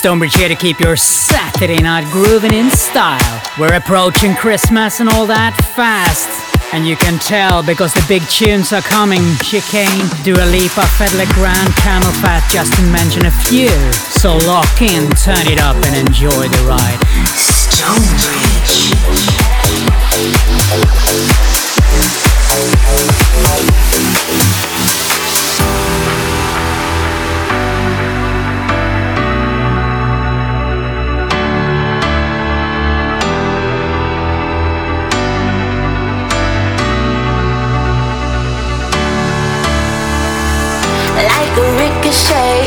Stonebridge here to keep your Saturday night grooving in style. We're approaching Christmas and all that fast. And you can tell because the big tunes are coming. Chicane, Dua Lipa, Fedde Le Grand, Camel Fat, just to mention a few. So lock in, turn it up and enjoy the ride. Like a ricochet.